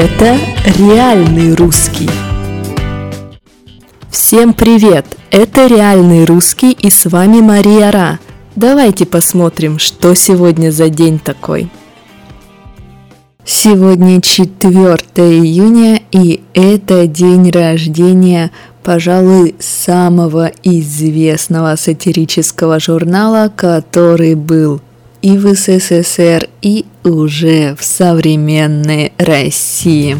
Это реальный русский. Всем привет! Это реальный русский и с вами Мария Ра. Давайте посмотрим, что сегодня за день такой. Сегодня 4 июня и это день рождения, пожалуй, самого известного сатирического журнала, который был и в СССР, и уже в современной России.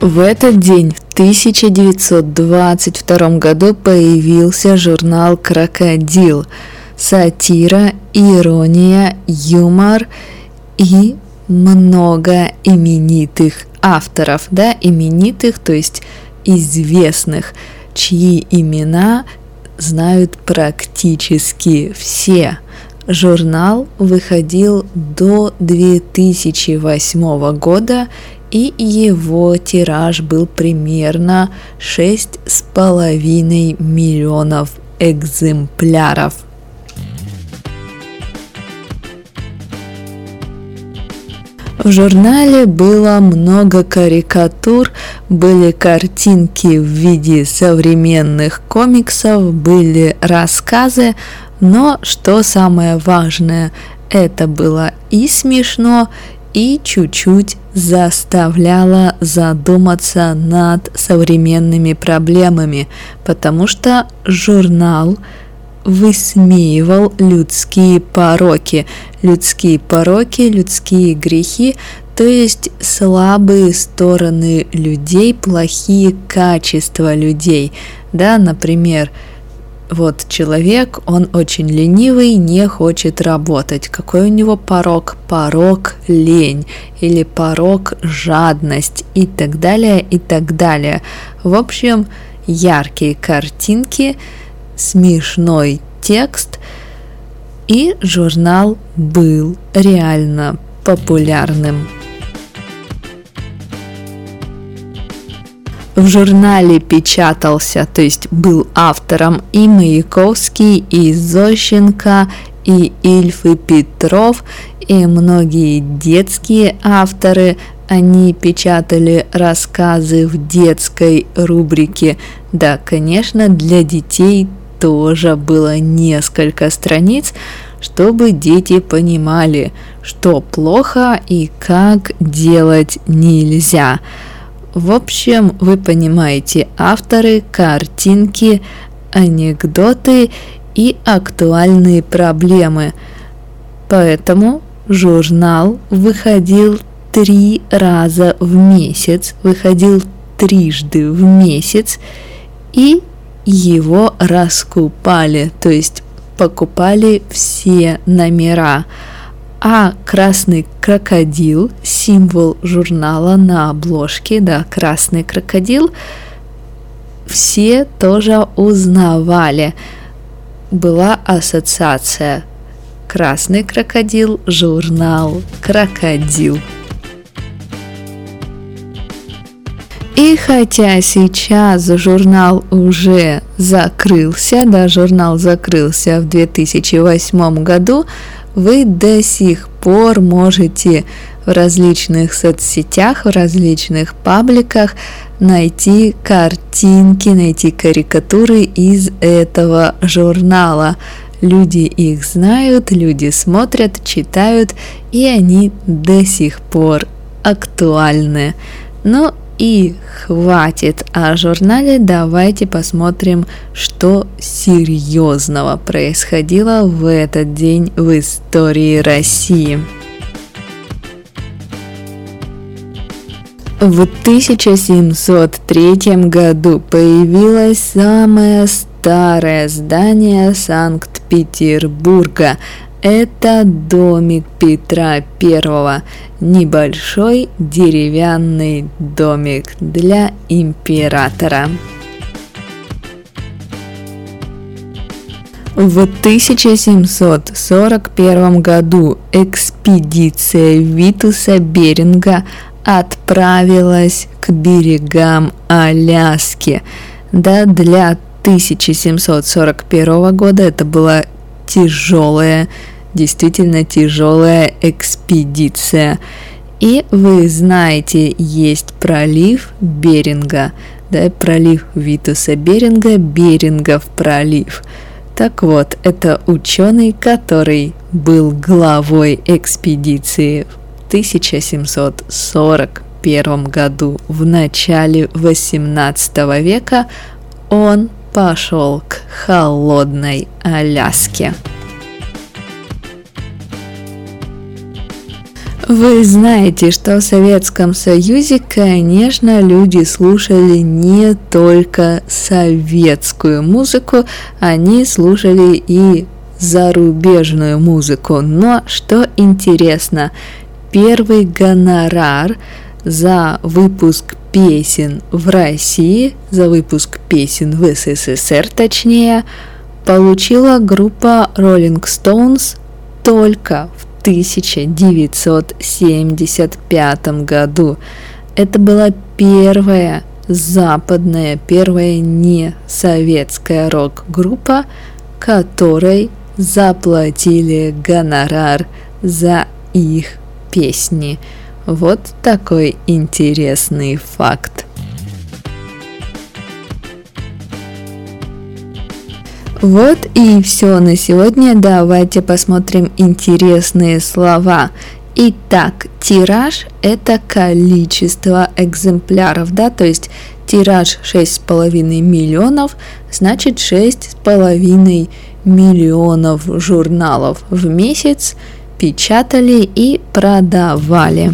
В этот день, в 1922 году, появился журнал «Крокодил», сатира, ирония, юмор и много именитых авторов, да, именитых, то есть известных, чьи имена знают практически все. Журнал выходил до 2008 года, и его тираж был примерно 6,5 миллионов экземпляров. В журнале было много карикатур, были картинки в виде современных комиксов, были рассказы, но что самое важное, это было и смешно, и чуть-чуть заставляло задуматься над современными проблемами, потому что журнал высмеивал людские пороки, людские пороки, людские грехи, то есть слабые стороны людей, плохие качества людей. Да, например, вот человек, он очень ленивый, не хочет работать. Какой у него порог? Порог лень или порог жадность и так далее, и так далее. В общем, яркие картинки – смешной текст, и журнал был реально популярным. В журнале печатался, то есть был автором и Маяковский, и Зощенко, и Ильф и Петров, и многие детские авторы, они печатали рассказы в детской рубрике. Да, конечно, для детей тоже было несколько страниц, чтобы дети понимали, что плохо и как делать нельзя. В общем, вы понимаете, авторы, картинки, анекдоты и актуальные проблемы. Поэтому журнал выходил три раза в месяц, выходил трижды в месяц и его раскупали, то есть покупали все номера. А красный крокодил, символ журнала на обложке, да, красный крокодил, все тоже узнавали. Была ассоциация Красный крокодил, журнал Крокодил. И хотя сейчас журнал уже закрылся, да, журнал закрылся в 2008 году, вы до сих пор можете в различных соцсетях, в различных пабликах найти картинки, найти карикатуры из этого журнала. Люди их знают, люди смотрят, читают, и они до сих пор актуальны. Но и хватит о журнале, давайте посмотрим, что серьезного происходило в этот день в истории России. В 1703 году появилось самое старое здание Санкт-Петербурга это домик Петра Первого, небольшой деревянный домик для императора. В 1741 году экспедиция Витуса Беринга отправилась к берегам Аляски. Да, для 1741 года это была тяжелая действительно тяжелая экспедиция. И вы знаете, есть пролив Беринга, да, пролив Витуса Беринга, Берингов пролив. Так вот, это ученый, который был главой экспедиции в 1741 году. В начале 18 века он пошел к холодной Аляске. Вы знаете, что в Советском Союзе, конечно, люди слушали не только советскую музыку, они слушали и зарубежную музыку. Но что интересно, первый гонорар за выпуск песен в России, за выпуск песен в СССР точнее, получила группа Rolling Stones только в 1975 году. Это была первая западная, первая не советская рок-группа, которой заплатили гонорар за их песни. Вот такой интересный факт. Вот и все на сегодня. Давайте посмотрим интересные слова. Итак, тираж – это количество экземпляров, да, то есть тираж 6,5 миллионов, значит 6,5 миллионов журналов в месяц печатали и продавали.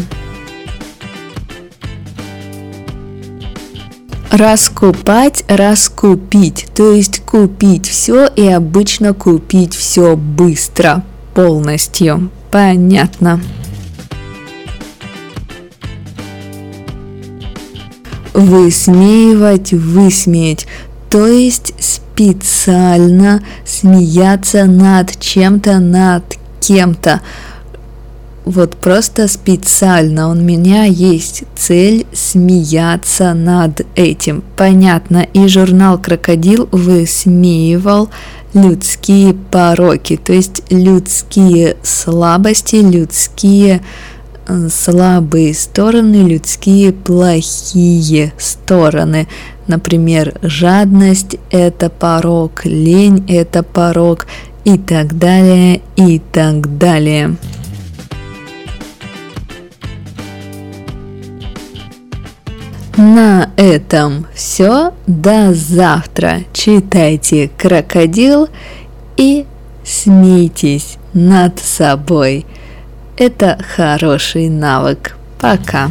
Раскупать, раскупить, то есть купить все и обычно купить все быстро, полностью. Понятно. Высмеивать, высмеять, то есть специально смеяться над чем-то, над кем-то вот просто специально у меня есть цель смеяться над этим. Понятно, и журнал «Крокодил» высмеивал людские пороки, то есть людские слабости, людские э, слабые стороны, людские плохие стороны. Например, жадность – это порок, лень – это порок и так далее, и так далее. На этом все. До завтра. Читайте «Крокодил» и смейтесь над собой. Это хороший навык. Пока.